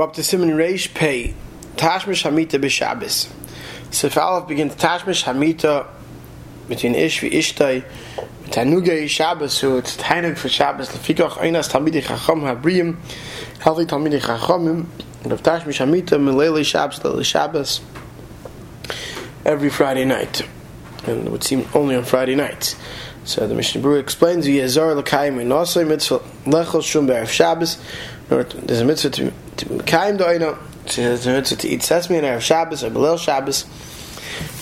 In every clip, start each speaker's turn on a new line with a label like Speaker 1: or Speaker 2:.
Speaker 1: We're up to Siman Reish Pei, Tashmish Hamita b'Shabbos. Sif Aleph begins Tashmish Hamita between Ish and Ishtai, Tanugei Shabbos, so it's Tanug for Shabbos, Lefikach Einas Talmidei Chacham HaBriyim, Healthy Talmidei Chachamim, and of Tashmish Hamita, Melele Shabbos, Lele Shabbos, every Friday night. And it would seem only on Friday nights. So the Mishnah Berurah explains, Yezar L'kayim and also mitzvah Lechel Shum Be'er Shabbos, there's a mitzvah to, Mekayim Doino, to eat sesame and Erev Shabbos or Belil Shabbos,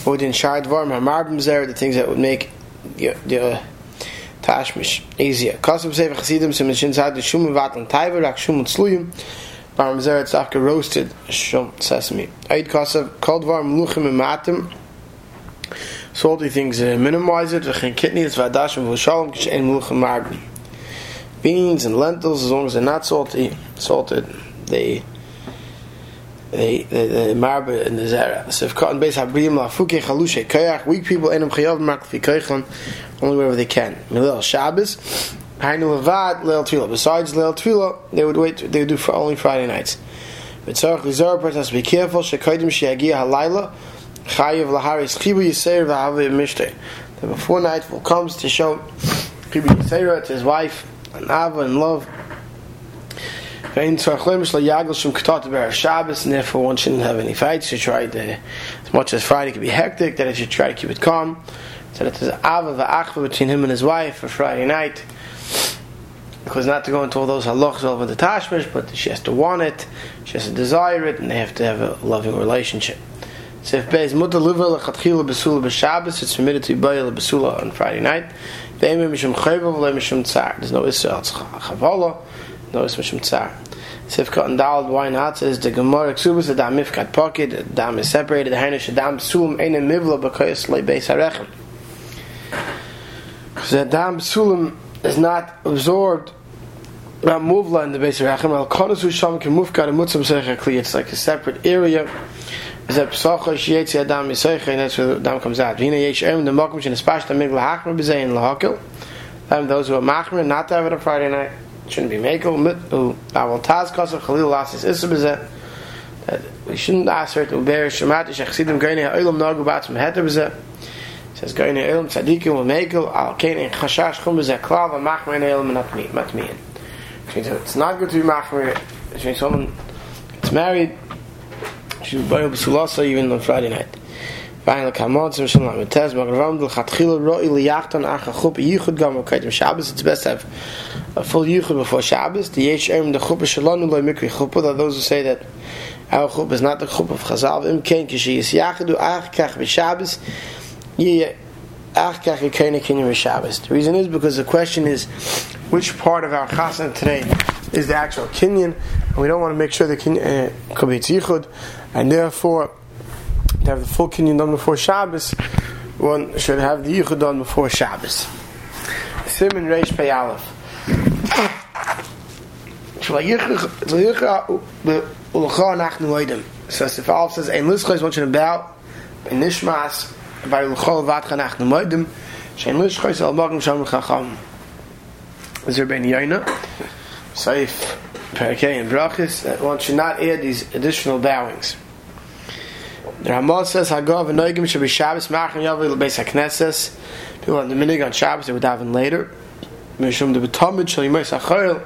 Speaker 1: within Shard Varm HaMarbim Zer, the things that would make the, the Tashmish easier. Kosov Sefer Chassidim, Sim Shin Zad, the Shum Vat and Taiva, Rak Shum and Sluyim, Varm Zer, it's after roasted Shum sesame. Eid Kosov, Kol Varm Luchim and Matim, salty things uh, minimize it, V'chen Kitnis, V'adashim, V'shalom, Kishen Luchim Marbim beans and lentils, as long as they're not salty, salted, they they they, they marbe in the zera. So if cotton base habriyim lafuke chalushe kayach, weak people enum chayav mak fi only wherever they can. Milil Shabbos, hainu levad leil tvila. Besides leil tvila, they would wait. They would do for only Friday nights. But tzarich lizar, person has to be careful. Shekaydim sheyagia halayla chayiv laharis chibu yiseir v'haveh mishtei. The before nightfall comes to show chibu yiseir to his wife and Ava and love. And therefore one shouldn't have any fights. You try to, as much as Friday can be hectic, that it should try to keep it calm. So that there's Ava v'achva between him and his wife for Friday night. Because not to go into all those halachs over the tashmish, but she has to want it, she has to desire it, and they have to have a loving relationship. So if Beis Mutter Liva Lechatchila Besula B'Shabbos, it's permitted to be Besula on Friday night. There's no Israel Chavala, no Israel Mishum Tzar. Sifka and Dalad, why not? Says the Gemara Ksubas, the Dam Mifkat Pocket, the Dam is separated, the Hainish, the Dam Sulam, Einem Mivla, B'Koyas Le Beis HaRechem. The Dam Sulam is not absorbed not muvla in the base of Rachem. Al Konasu Sham can move got a mutzam sechakli. It's like a separate area is a psacha shiyetzi adam yisaycha and that's where the adam comes out vina yesh em the mokum shen espash the migla hachmer b'zein lahakel those who are machmer not to have it on Friday night shouldn't be mekel u avol taz kasa chalil lasis issa b'zeh that we shouldn't ask her to bear shemat ish achsidim goyne ha'olam nagu batzim heter b'zeh says goyne ha'olam tzadikim wa mekel al kein in chashash chum b'zeh klav a machmer in ha'olam matmiyin it's not good to be machmer. It means someone gets married. She was by Sulasa even on Friday night. Finally, Kamon, so Shalom, with Tez, Magravam, the Chatchila, Roi, Liyachtan, Acha, Chup, Yichud, Gam, Kaitim, Shabbos, it's best have a full Yichud before Shabbos. The Erm, the Chup, Shalom, Loi, Mikri, Chup, are those who say that our Chup is not the Chup of Chazal, Im Kain, Kishi, Yis Yachadu, Ach, Kach, B'Shabbos, Yeh, Ach, Kach, Yikaina, Kinyam, Shabbos. The reason is because the question is, which part of our Chassan today is the actual Kinyan, and we don't want to make sure the Kinyan uh, could be Tzichud, and therefore, to have the full Kinyan done before Shabbos, one should have the Yichud done before Shabbos. Siman Reish Pei Aleph. So Aleph says, Ein Lischos, one should about, in Nishmas, by L'chol Vatcha Nachnu Moedim, Shein Lischos, Al Magim Shalom Chacham. Is there Ben Yaina? Saif, Perakei, and Brachis, one should not add these additional bowings. The Ramah says, Hagav and Noigim should be Shabbos, Machim Yavil, Beis HaKnesses. People on the minig on Shabbos, they would daven later. Mishum de Betamid, Shal Yimais.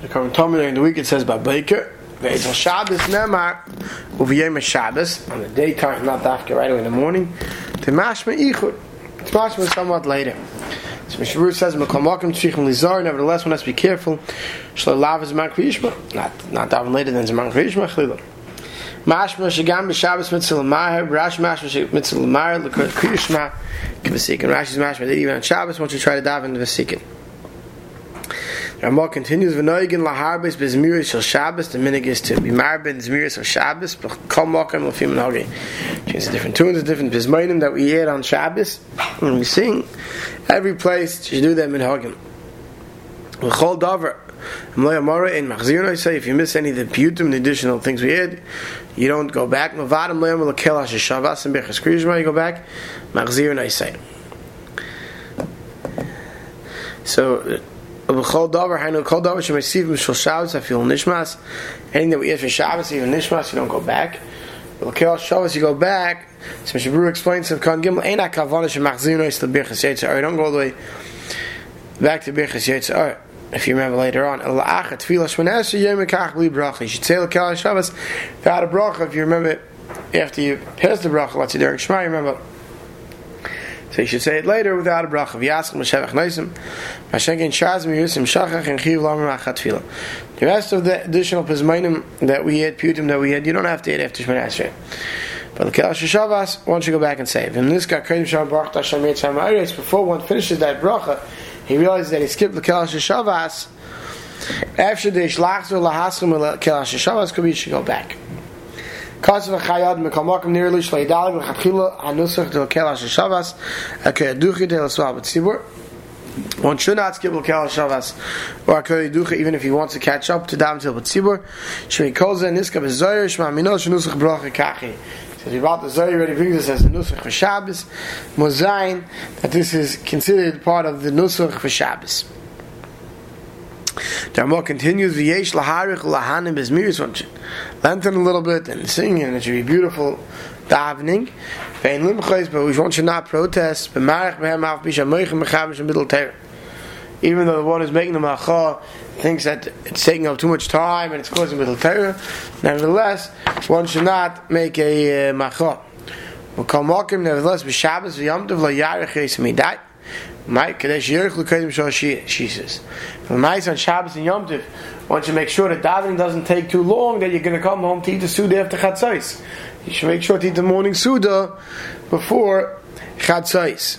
Speaker 1: The current Talmud during the week, it says, Babaker. Ve'ezel Shabbos, Nemar, Uviyem Shabbos, on the daytime, not after, right away in the morning. The Mashma Ichud. It's Mashma somewhat later. So Mishabur says, "Mekom makom tzichim lizar." Nevertheless, one has to be careful. Shlo lav is man kriyishma. Not not daven later than man kriyishma chlila. Mashma shagam b'Shabbos mitzvah l'mahir. Rashi mashma mitzvah l'mahir l'kot kriyishma k'vasikin. Rashi's mashma that even on Shabbos, once you try to daven the vasikin. Ramah continues, "V'noigin laharbes bezmiris shel Shabbos." The minig is to be marben zmiris shel Shabbos. Kol mokem l'fim nagi. Change the different tunes, different bismainim that we hear on Shabbos when we sing. Every place should do them in Hagim. L'chol davar. In I say, if you miss any of the putum, the additional things we add, you don't go back. You go back. Machzir, I say. So. Anything that we eat for Shabbos, even nishmas, you don't go back. L'kel Shabbos, you go back. So. Brewer explains to Khan Gimel, Eina kavana shemachzinu is the birchas yitzhar. You don't go all the way back to birchas yitzhar. If you remember later on, L'achar tefillah shmaneser yom ekach bli bracha. You should say L'kel Shabbos without a bracha. If you remember, after you pass the bracha, let's say during Shema, you remember, so you should say it later without a bracha. V'yaschem l'shevach noisim. Mashenkin shaz miyusim shachach and chiv lamer machat tefillah. The rest of the additional pizmainim that we had, putim that we had, you don't have to eat after Shemini Esrei. But the Kelash Shavas, one you go back and save. And this guy, Kadim Shem Baruch Tashem Yitzham before one finishes that bracha, he realizes that he skipped the Kelash Shavas. After the Shlachzer Lahaschim Kelash Shavas, be should go back. Kasav Chayad Mekamakim nearly Shleidalig Lechatchila Hanusach Del Kelash Shavas Akayaduchi Del Swab Tzibur. One should not skip Lekel Shavas or Akayaducha even if he wants to catch up to Dam Til Tzibur. Shemi Kolza Niska Bezoyer Shma Minot Shnusach Bracha Kachi. About the Zohar already brings us as the Nusach for Shabbos, Mozain, that this is considered part of the Nusach for Shabbos. The Ramah continues, V'yesh laharich lahanim bezmiris should lengthen a little bit and sing, and it should be beautiful davening. Vein limchais, but one should not protest. B'marech behem af bisha moichem mechavish middle teir. Even though the one who's making the macha thinks that it's taking up too much time and it's causing middle teir, nevertheless, one should not make a uh, macha. Nevertheless, b'shabbos v'yamtiv la yarech yis midai. My Kadesh Yerich Lukadim Shal she says. For my on Shabbos and Yom Tiv, one should make sure that davening doesn't take too long, that you're going to come home to eat the Suda after Chatzais. You should make sure to eat the morning Suda before Chatzais.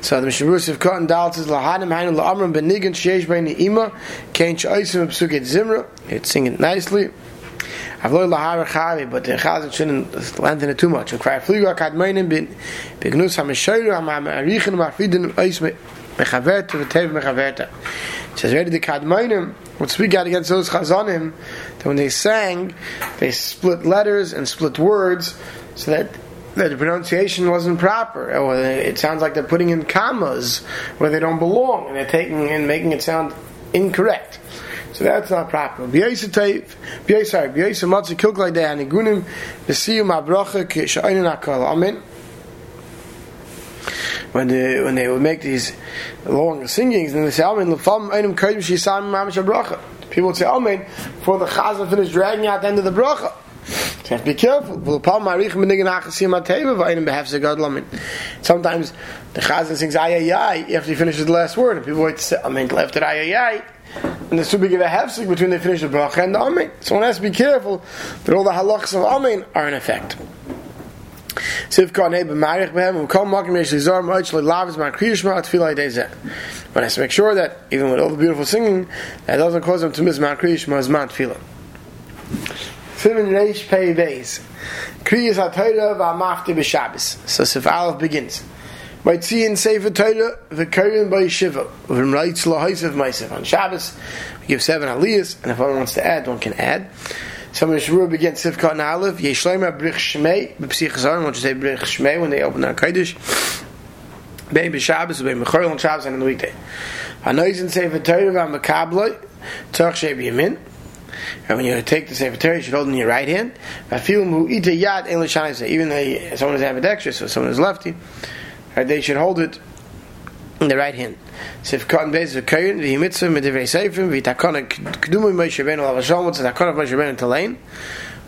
Speaker 1: So the Mishnah of Cotton Dal says, Lahanim Hainu La'amram Benigan Sheesh Beini Ima, Kain Shaisim Psuket Zimra. It's singing nicely. I've learned lahar chavi, but the chazan shouldn't lengthen it too much. And cry fliga kadmeinim bin bignus hameshayru hamarichin marfidin ois mechaverta v'tev mechaverta. It says already the kadmeinim would speak out against those chazanim that when they sang, they split letters and split words so that that the pronunciation wasn't proper, or it sounds like they're putting in commas where they don't belong, and they're taking and making it sound incorrect. So that's not proper. And. Amen. When they, when they would make these long singings, then they say, Amen. People would say, Amen, before the chazan finished dragging out the end of the bracha. So you have to be careful. Sometimes the chazan sings ayayay after he finishes the last word, and people wait to say, Amen, left it ayayay and there's too big of a hefsek between the finish of bracha and the amen. So one has to be careful that all the halachas of amen are in effect. One has to make sure that even with all the beautiful singing, that doesn't cause them to miss ma kriyishma as ma tefillah. Simin reish pei beis. Kriyis ha-Torah va-mafti b'Shabbos. So Sif Aleph begins. By seeing Sefer Torah, Kohen by Shiva, from Reitz Lahaisav Maisav. On Shabbos, we give seven aliyahs, and if one wants to add, one can add. So when Shruah begins Sifkat and Aleph, Yeshleima Brich Shmei, B'psich Zarim, want to say Brich Shmei when they open their Kodesh. Bein b'Shabbos, bein b'Chorel on Shabbos and on the weekday. Hanoizin Sefer Torah v'Makabloi, Tzach Shei B'Yamin, and when you take the Sefer Torah, you should hold it in your right hand. Even though someone is ambidextrous, so someone is lefty, they should hold it in the right hand. Sif kan bez ve kayn vi mitzvah mit divrei seifim vi takon kdumim moshe ben al shalom. Mit takon moshe ben talain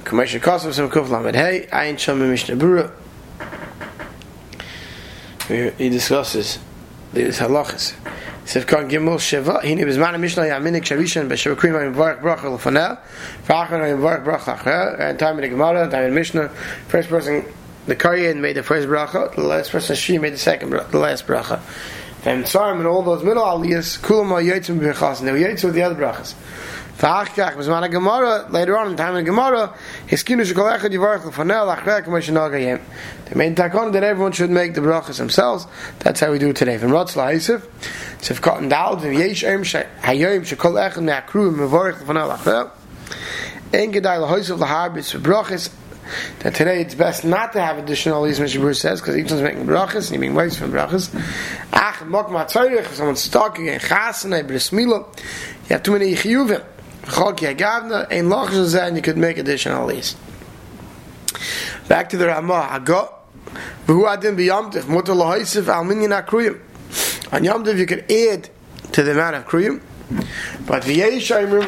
Speaker 1: kamash kosov some kuf lamed mishnah bura he discusses these halachas Sif gimel sheva hine bez man mishnah yaminik shavishan be shavkrim im bracha lefanel vachar im varach bracha achar and time in the gemara time in mishnah first person the Karyan made the first bracha, the last person she made the second bracha, the last bracha. And Tzarim and all those middle aliyahs, kulam yotzim b'chas, and they were yotzim with the other brachas. V'achkach, b'zman ha-Gemara, later on in time in the Gemara, hiskinu shekol echad yivarach l'fanel, achrek m'shenagayim. They made takon that everyone should make the brachas themselves. That's how we do it today. From Rotz la'isif, sif cotton dal, v'im yesh em hayoyim shekol echad me'akru, m'varach l'fanel, achrek. En gedai l'hoysav l'harbis, v'brachas, that today it's best not to have additional Mr. Bruce says, because each one's making brachas, and you're being waste from brachas. Ach, mok matzorich, if someone's stuck again, chasana, bris mila, you have too many chiyuvim. Chol ki agavna, ein lochas and you could make additional aliyahs. Back to the Ramah, Hagot, v'hu adin b'yamtiv, mutar lahaisiv al minyan akruyim. On Yom Tov you could add to the amount of kriyim, but v'yei shaymrim,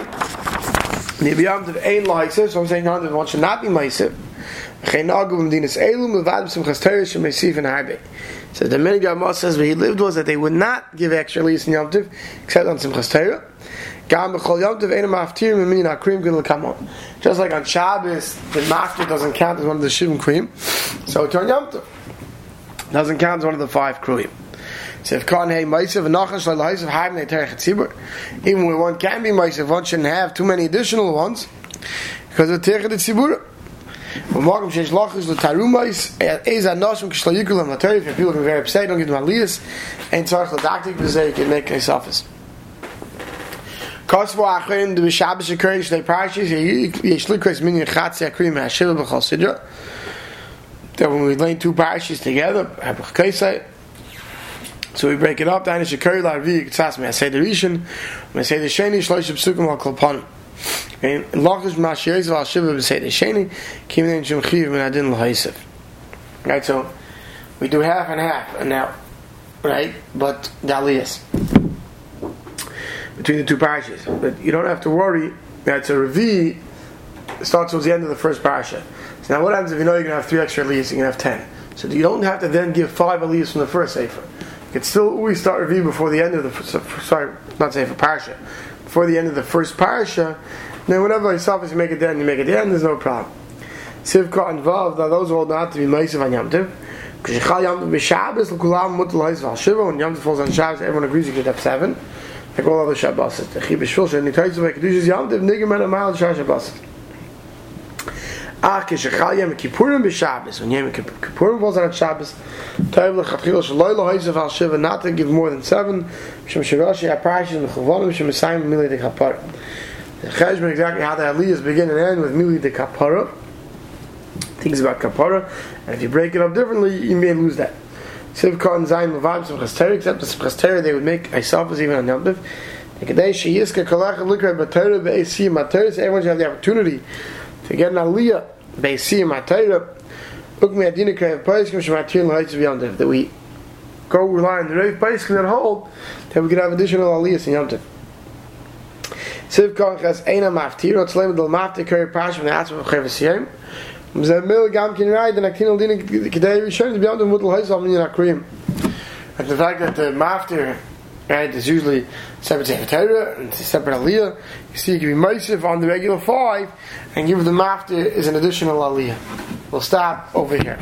Speaker 1: Yom Tov ein lahaisiv, so I'm saying Yom Tov one should not be maisiv. So the minhag Ramah says where he lived was that they would not give extra leaves in Yom Tov, except on Simchas Torah. Just like on Shabbos, the maftir doesn't count as one of the shivim krim, so it's on Yom Tov. Doesn't count as one of the five krim. So if Khan hey Maisav and Nachan Shalai Haisav Haim Terech Tzibur, even when one can be Maisav, one shouldn't have too many additional ones because of Terech Tzibur. Morgen shesh lachus the tarumais is a noshim kishlayikul and. If people get very upset, don't give them aliyas. Ain't tzarich ladaktik b'zei can make his office. Kosvo achrim the b'shabbos occurring shnei Yeshli yeshlikres minyan chatzi akrim hashiva b'chol sidra. That when we lay two parshas together, habach kaisai. So we break it up. Danish occurring larvi ktsas me asay the rishon me asay the sheni shloish b'sukim al kolponim and lachish ma sheis val shiva sheni kim in shum chiv men adin lahaisef right so we do half and half and now right? But dalias between the two parashas but you don't have to worry that's a revi starts towards the end of the first parasha. So now what happens if you know you're going to have three extra leaves you're going to have ten? So you don't have to then give five leaves from the first sefer. You can still always start review before the end of the sorry not sefer parasha before the end of the first parasha then whenever yourself you make it then you make it the end there's no problem. Sivka involved now those all not to be Meisav on Yom because Shechal Yom Tov b'Shabbos l'kulam mutal ha'is v'al when Yom Tov falls on Shabbos everyone agrees you could have seven. Like all other Shabbos the Chi b'Shvil Shem Nitayz v'Ek Kedushas Yom Tov nigger men a mile Shah Shabbos Ach kishachal Yom Kippurim b'Shabbos when Yom Kippurim falls on Shabbos Tayv l'chatchil shaloi l'ha'is v'al Shiva not to give more than seven Shem Shirashi HaParashis v'Chavonim Shem Mesayim Mili de Kapar the Cheshbon exactly how the Aliyahs begin and end with Mili de Kapara things about kapara, and if you break it up differently, you may lose that. Sivka and Zayin Levav some Chasteri, except the Chasteri they would make Isafas even on Yom Tov. Everyone should have the opportunity they get an aliyah. They see my Torah. Look me at Dinakram Paiskim Shematir Lights Beyond that we go rely on the Rav Paiskim that hold that we can have additional aliyahs in Yom Tov. Siv has Eina Maftir Ot Shlem Del Maftir Kari Pash the Atzim Of Chev Siyem Um Zem Mil Gam Kin Rai Den Aktin Al Dinak Kedei Rishon Beyond Dem Mutal in a cream. And the fact that the Maftir right? Is usually separate sefer Torah and separate aliyah. You see you can be meisiv on the regular five and give the maftir is an additional aliyah. We'll stop over here